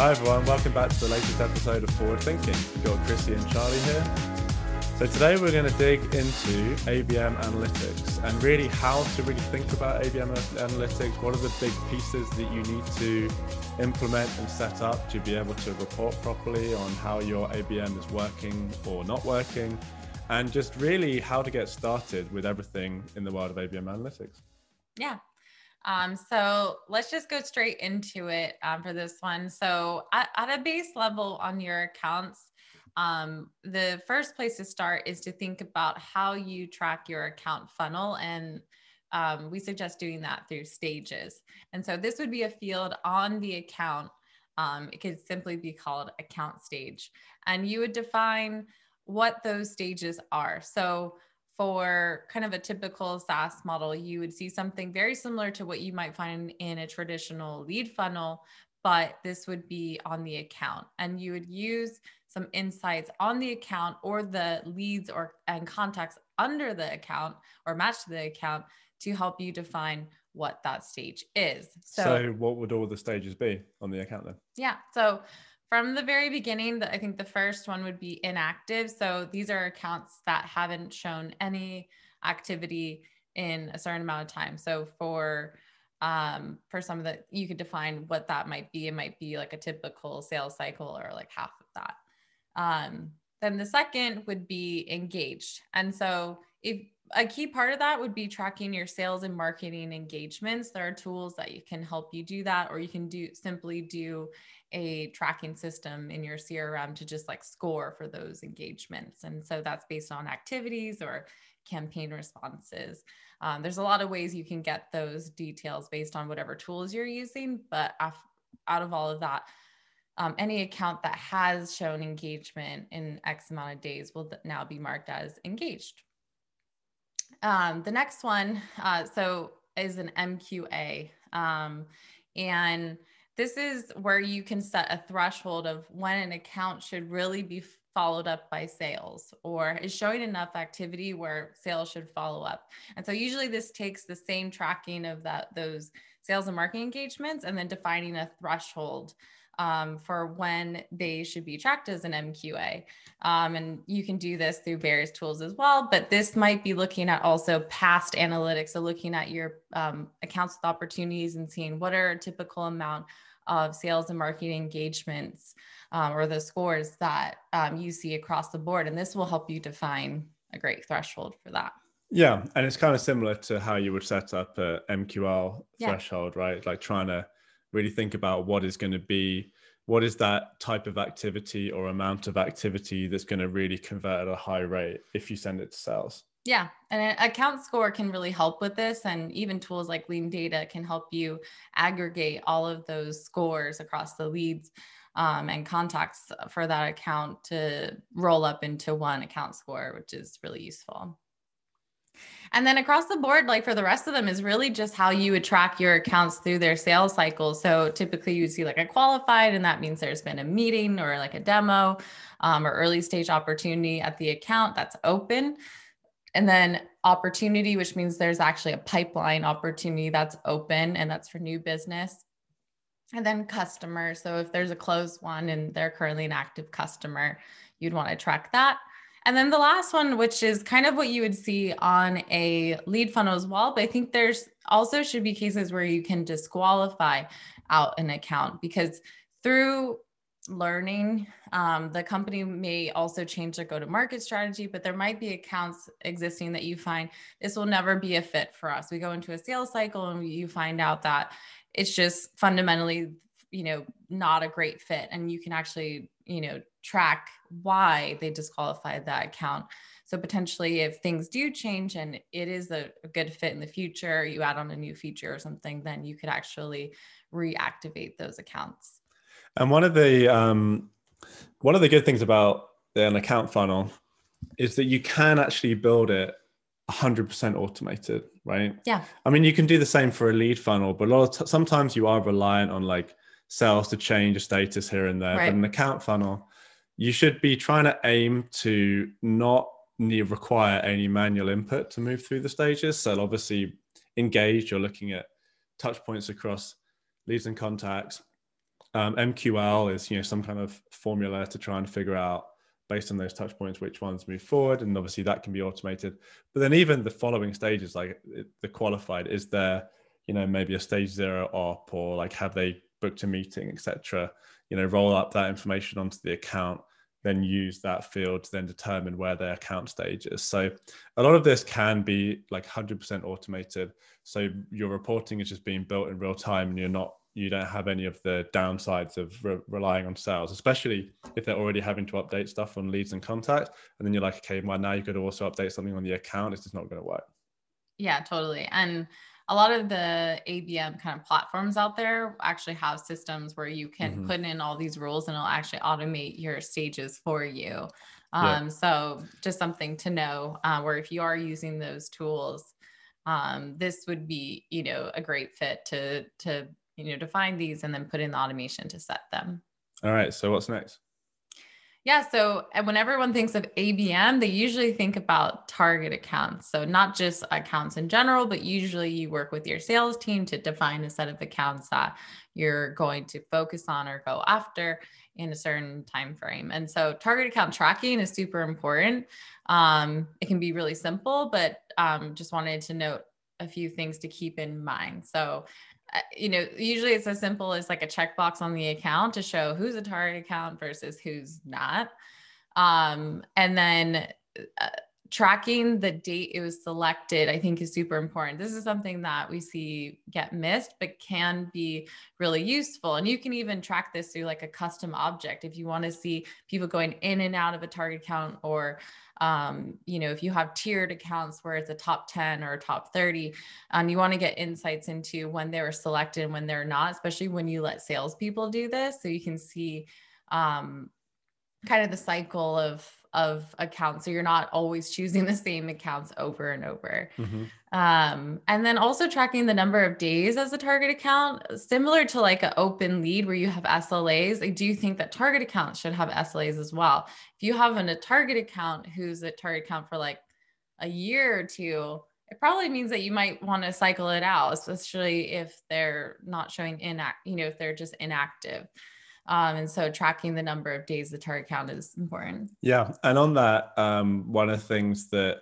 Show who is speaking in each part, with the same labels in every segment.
Speaker 1: Hi everyone, welcome back to the latest episode of Forward Thinking. We've got Chrissy and Charlie here. So today we're going to dig into ABM analytics and really how to really think about ABM analytics. What are the big pieces that you need to implement and set up to be able to report properly on how your ABM is working or not working, and just really how to get started with everything in the world of ABM analytics.
Speaker 2: Yeah, um, so let's just go straight into it um, for this one. So at, at, a base level on your accounts, um, the first place to start is to think about how you track your account funnel. And um, we suggest doing that through stages. And so this would be a field on the account. Um, it could simply be called account stage. And you would define what those stages are. So for kind of a typical SaaS model, you would see something very similar to what you might find in a traditional lead funnel, but this would be on the account. And you would use some insights on the account or the leads or and contacts under the account or match to the account to help you define what that stage is.
Speaker 1: So, so what would all the stages be on the account then?
Speaker 2: Yeah. So from the very beginning, I think the first one would be inactive. So these are accounts that haven't shown any activity in a certain amount of time. So for um, for some of the, you could define what that might be. It might be like a typical sales cycle or like half of that. Um, then the second would be engaged. And so if a key part of that would be tracking your sales and marketing engagements. There are tools that you can help you do that, or you can do simply do a tracking system in your CRM to just like score for those engagements. And so that's based on activities or campaign responses. Um, there's a lot of ways you can get those details based on whatever tools you're using, but out of all of that, um, any account that has shown engagement in X amount of days will now be marked as engaged. Um, the next one, uh, so is an MQA. Um, and this is where you can set a threshold of when an account should really be followed up by sales or is showing enough activity where sales should follow up. And so usually this takes the same tracking of that those sales and marketing engagements and then defining a threshold um, for when they should be tracked as an MQA. Um, and you can do this through various tools as well, but this might be looking at also past analytics. So looking at your um, accounts with opportunities and seeing what are a typical amount of sales and marketing engagements um, or the scores that um, you see across the board. And this will help you define a great threshold for that.
Speaker 1: Yeah. And it's kind of similar to how you would set up a MQL yeah. threshold, right? Like trying to really think about what is going to be what is that type of activity or amount of activity that's going to really convert at a high rate if you send it to sales
Speaker 2: yeah, and an account score can really help with this. And even tools like LeanData can help you aggregate all of those scores across the leads um, and contacts for that account to roll up into one account score, which is really useful. And then across the board, like for the rest of them, is really just how you would track your accounts through their sales cycle. So typically you see like a qualified, and that means there's been a meeting or like a demo um, or early stage opportunity at the account that's open and then opportunity, which means there's actually a pipeline opportunity that's open and that's for new business. And then customer. So if there's a closed won and they're currently an active customer, you'd want to track that. And then the last one, which is kind of what you would see on a lead funnel as well. But I think there's also should be cases where you can disqualify out an account because through learning. Um, the company may also change their go to market strategy, but there might be accounts existing that you find this will never be a fit for us. We go into a sales cycle and you find out that it's just fundamentally, you know, not a great fit. And you can actually, you know, track why they disqualified that account. So potentially, if things do change and it is a, a good fit in the future, you add on a new feature or something, then you could actually reactivate those accounts.
Speaker 1: And one of the um, one of the good things about an account funnel is that you can actually build it 100% automated, right?
Speaker 2: Yeah.
Speaker 1: I mean, you can do the same for a lead funnel, but a lot of t- sometimes you are reliant on like sales to change a status here and there. Right. But an account funnel, you should be trying to aim to not need require any manual input to move through the stages. So obviously, engaged, you're looking at touch points across leads and contacts, Um, MQL is you know some kind of formula to try and figure out based on those touch points which ones move forward, and obviously that can be automated. But then even the following stages, like the qualified, is there you know maybe a stage zero op or like have they booked a meeting, etc. You know, roll up that information onto the account then use that field to then determine where their account stage is. So a lot of this can be like 100% automated. So your reporting is just being built in real time and you're not you don't have any of the downsides of re- relying on sales, especially if they're already having to update stuff on leads and contacts. And then you're like, okay, well, now you could also update something on the account. It's just not going to work.
Speaker 2: Yeah, totally. And a lot of the ABM kind of platforms out there actually have systems where you can mm-hmm. put in all these rules and it'll actually automate your stages for you. Um, yeah. So just something to know uh, where if you are using those tools, um, this would be, you know, a great fit to, to, you know, define these and then put in the automation to set them.
Speaker 1: All right. So what's next?
Speaker 2: Yeah. So when everyone thinks of ABM, they usually think about target accounts. So not just accounts in general, but usually you work with your sales team to define a set of accounts that you're going to focus on or go after in a certain time frame. And so target account tracking is super important. Um, it can be really simple, but um, just wanted to note a few things to keep in mind. So you know, usually it's as simple as like a checkbox on the account to show who's a target account versus who's not. Um, and then uh, tracking the date it was selected, I think is super important. This is something that we see get missed, but can be really useful. And you can even track this through like a custom object if you want to see people going in and out of a target account or um, you know, if you have tiered accounts where it's a top 10 or a top 30, um, you want to get insights into when they were selected and when they're not, especially when you let salespeople do this. So you can see um, kind of the cycle of of accounts so you're not always choosing the same accounts over and over. Mm-hmm. um, and then also tracking the number of days as a target account similar to like an open lead where you have slas i do think that target accounts should have slas as well. If you have an, a target account who's a target account for like a year or two it probably means that you might want to cycle it out especially if they're not showing inact you know if they're just inactive um, and so tracking the number of days the target count is important.
Speaker 1: Yeah. And on that, um, one of the things that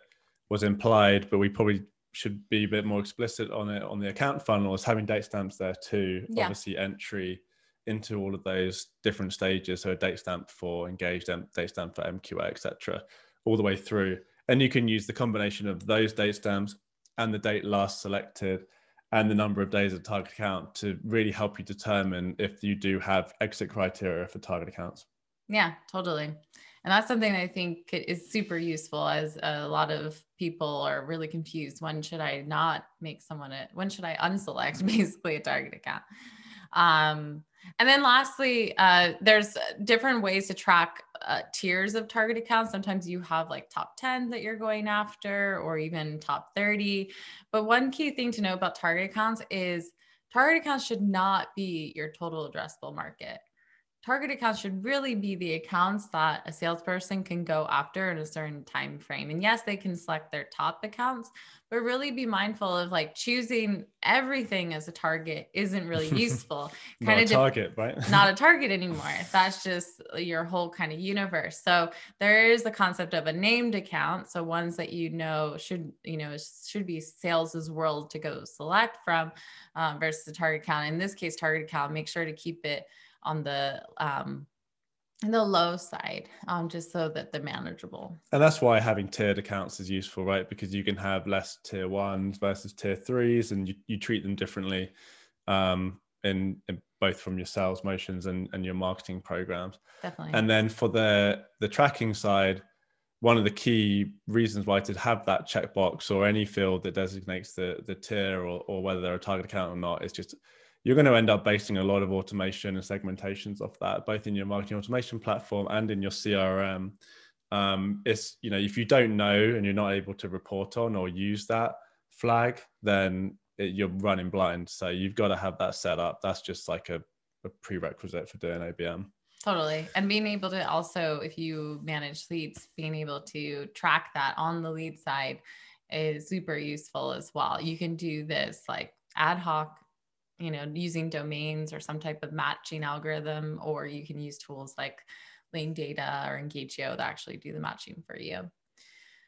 Speaker 1: was implied, but we probably should be a bit more explicit on it on the account funnel is having date stamps there too. Yeah. Obviously, entry into all of those different stages. So a date stamp for engaged, and date stamp for MQA, etc., all the way through. And you can use the combination of those date stamps and the date last selected and the number of days of target account to really help you determine if you do have exit criteria for target accounts.
Speaker 2: Yeah, totally. And that's something I think is super useful as a lot of people are really confused. When should I not make someone a, when should I unselect basically a target account? Um, and then lastly, uh, there's different ways to track uh, tiers of target accounts. Sometimes you have like top 10 that you're going after, or even top 30. But one key thing to know about target accounts is target accounts should not be your total addressable market target accounts should really be the accounts that a salesperson can go after in a certain time frame. And yes they can select their top accounts but really be mindful of like choosing everything as a target isn't really useful.
Speaker 1: Kind of target right
Speaker 2: not a target anymore that's just your whole kind of universe. So there is the concept of a named account so ones that you know should you know should be sales's world to go select from um, versus the target account. In this case target account make sure to keep it on the um, the low side, um, just so that they're manageable.
Speaker 1: And that's why having tiered accounts is useful, right? Because you can have less tier ones versus tier threes, and you, you treat them differently um, in, in both from your sales motions and, and your marketing programs.
Speaker 2: Definitely.
Speaker 1: And then for the the tracking side, one of the key reasons why to have that checkbox or any field that designates the the tier or, or whether they're a target account or not is just you're going to end up basing a lot of automation and segmentations off that, both in your marketing automation platform and in your CRM. Um, it's you know if you don't know and you're not able to report on or use that flag, then it, you're running blind. So you've got to have that set up. That's just like a, a prerequisite for doing ABM.
Speaker 2: Totally. And being able to also, if you manage leads, being able to track that on the lead side is super useful as well. You can do this like ad hoc you know, using domains or some type of matching algorithm, or you can use tools like LeanData or Engagio that actually do the matching for you.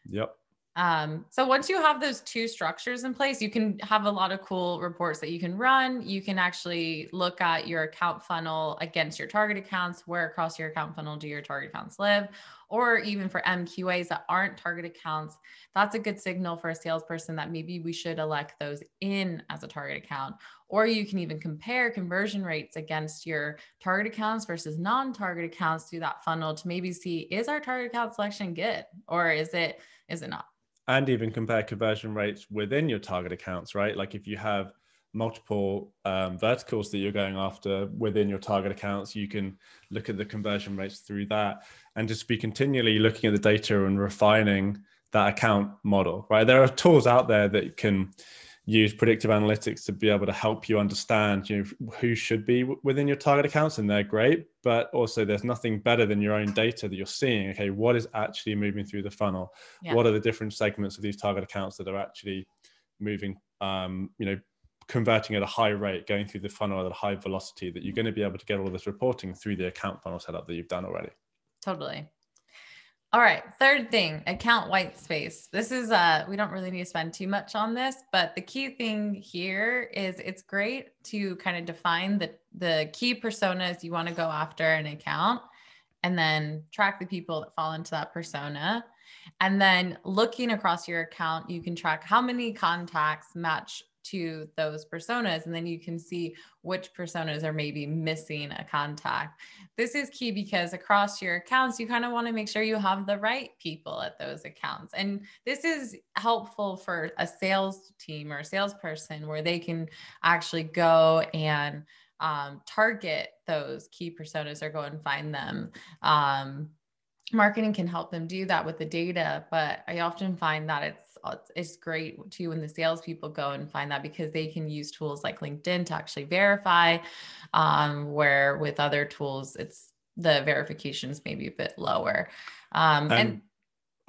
Speaker 1: Yep.
Speaker 2: Um, so once you have those two structures in place, you can have a lot of cool reports that you can run. You can actually look at your account funnel against your target accounts, where across your account funnel do your target accounts live, or even for MQAs that aren't target accounts. That's a good signal for a salesperson that maybe we should elect those in as a target account. Or you can even compare conversion rates against your target accounts versus non-target accounts through that funnel to maybe see is our target account selection good or is it is it not?
Speaker 1: and even compare conversion rates within your target accounts, right? Like if you have multiple um, verticals that you're going after within your target accounts, you can look at the conversion rates through that and just be continually looking at the data and refining that account model, right? There are tools out there that can use predictive analytics to be able to help you understand you know, who should be within your target accounts and they're great but also there's nothing better than your own data that you're seeing okay what is actually moving through the funnel yeah. what are the different segments of these target accounts that are actually moving um, you know converting at a high rate going through the funnel at a high velocity that you're going to be able to get all this reporting through the account funnel setup that you've done already
Speaker 2: totally all right, third thing, account white space. This is uh we don't really need to spend too much on this, but the key thing here is it's great to kind of define the the key personas you want to go after an account and then track the people that fall into that persona. And then looking across your account, you can track how many contacts match to those personas and then you can see which personas are maybe missing a contact. This is key because across your accounts you kind of want to make sure you have the right people at those accounts. And this is helpful for a sales team or a salesperson where they can actually go and um, target those key personas or go and find them. Um, marketing can help them do that with the data but i often find that it's it's great too when the salespeople go and find that because they can use tools like linkedin to actually verify um, where with other tools it's the verifications maybe a bit lower. Um, and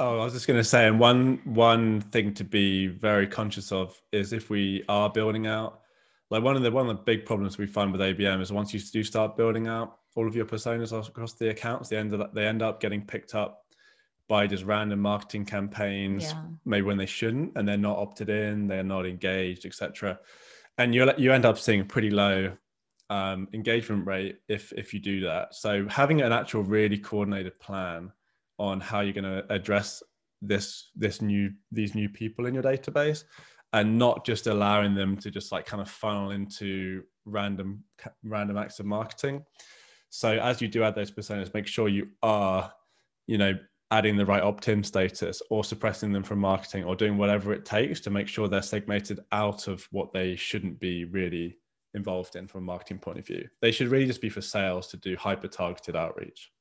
Speaker 1: Oh, I was just going to say, and one one thing to be very conscious of is if we are building out, like one of the one of the big problems we find with ABM is once you do start building out all of your personas across the accounts, they end up they end up getting picked up by just random marketing campaigns, yeah. maybe when they shouldn't, and they're not opted in, they're not engaged, etc. And you you end up seeing a pretty low um, engagement rate if if you do that. So having an actual really coordinated plan on how you're going to address this this new these new people in your database and not just allowing them to just like kind of funnel into random random acts of marketing so as you do add those personas, make sure you are, you know, adding the right opt-in status or suppressing them from marketing or doing whatever it takes to make sure they're segmented out of what they shouldn't be really involved in from a marketing point of view. They should really just be for sales to do hyper targeted outreach.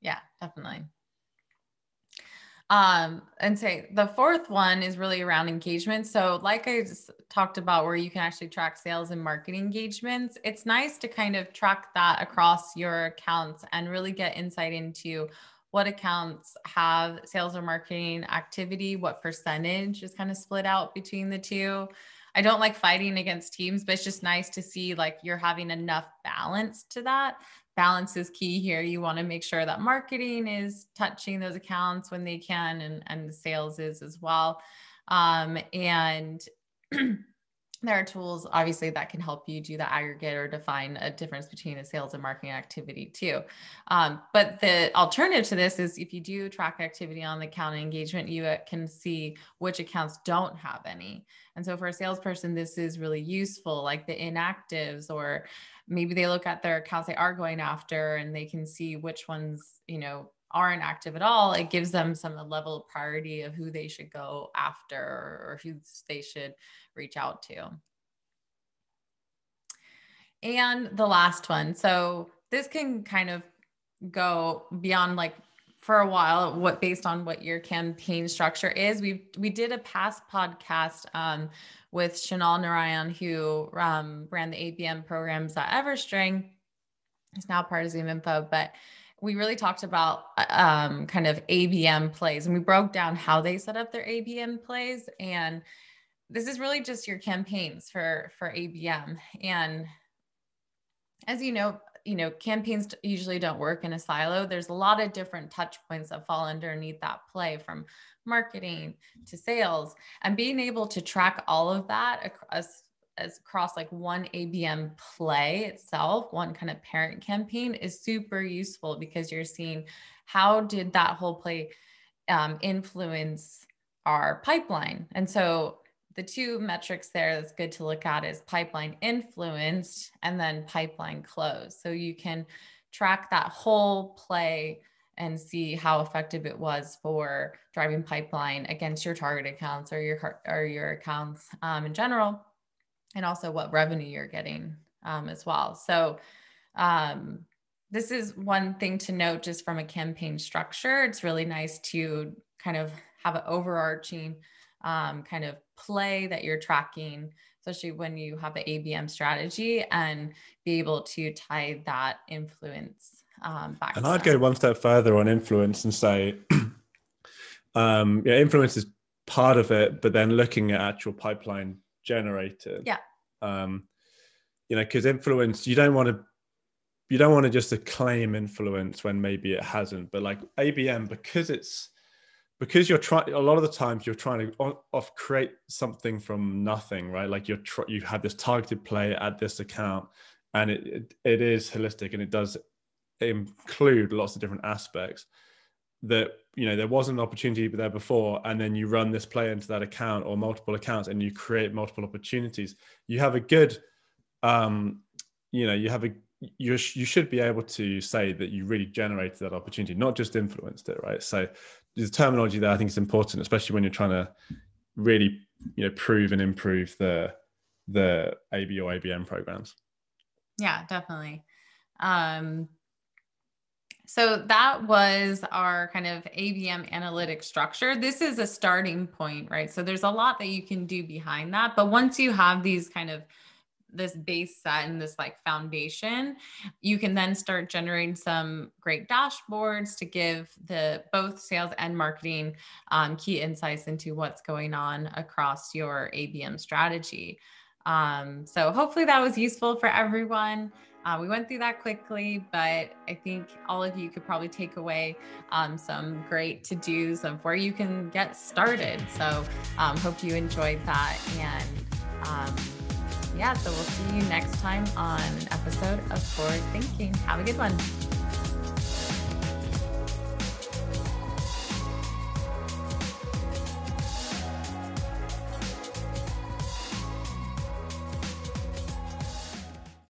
Speaker 2: Yeah, definitely. Um, and say the fourth one is really around engagement. So, like I just talked about, where you can actually track sales and marketing engagements, it's nice to kind of track that across your accounts and really get insight into what accounts have sales or marketing activity, what percentage is kind of split out between the two. I don't like fighting against teams, but it's just nice to see like you're having enough balance to that balance is key here. You want to make sure that marketing is touching those accounts when they can, and, and the sales is as well. Um, and there are tools obviously that can help you do the aggregate or define a difference between a sales and marketing activity too. Um, but the alternative to this is if you do track activity on the account engagement you uh, can see which accounts don't have any. And so for a salesperson this is really useful like the inactives or maybe they look at their accounts they are going after and they can see which ones you know aren't active at all it gives them some level of priority of who they should go after or who they should reach out to. And the last one so this can kind of go beyond like for a while what based on what your campaign structure is. We we did a past podcast um, with Chanel Narayan who um, ran the ABM programs at Everstring. He's now part of ZoomInfo but we really talked about um, kind of ABM plays and we broke down how they set up their ABM plays and this is really just your campaigns for for ABM. And as you know, you know, campaigns usually don't work in a silo. There's a lot of different touch points that fall underneath that play from marketing to sales and being able to track all of that across as across like one ABM play itself, one kind of parent campaign is super useful because you're seeing how did that whole play um, influence our pipeline. And so the two metrics there that's good to look at is pipeline influenced and then pipeline closed. So you can track that whole play and see how effective it was for driving pipeline against your target accounts or your or your accounts um, in general, and also what revenue you're getting um, as well. So um, this is one thing to note just from a campaign structure. It's really nice to kind of have an overarching um, kind of play that you're tracking, especially when you have an ABM strategy and be able to tie that influence um, back.
Speaker 1: And I'd go one step further on influence and say, um, yeah, influence is part of it, but then looking at actual pipeline generated.
Speaker 2: Yeah.
Speaker 1: Um, you know, because influence, you don't want to you don't want to just acclaim influence when maybe it hasn't but like abm because it's because you're trying a lot of the times you're trying to off create something from nothing right like you're tr- you have this targeted play at this account and it, it, it is holistic and it does include lots of different aspects that you know there wasn't an opportunity there before and then you run this play into that account or multiple accounts and you create multiple opportunities you have a good um you know you have a you you should be able to say that you really generated that opportunity not just influenced it right so the terminology there I think is important, especially when you're trying to really you know prove and improve the the AB or ABM programs.
Speaker 2: Yeah, definitely. Um, so that was our kind of ABM analytic structure. This is a starting point, right? So there's a lot that you can do behind that. But once you have these kind of this base set and this like foundation you can then start generating some great dashboards to give the both sales and marketing um, key insights into what's going on across your abm strategy um, so hopefully that was useful for everyone uh, we went through that quickly, but I think all of you could probably take away um, some great to dos of where you can get started. So, um, hope you enjoyed that. And um, yeah, so we'll see you next time on an episode of Forward Thinking. Have a good one.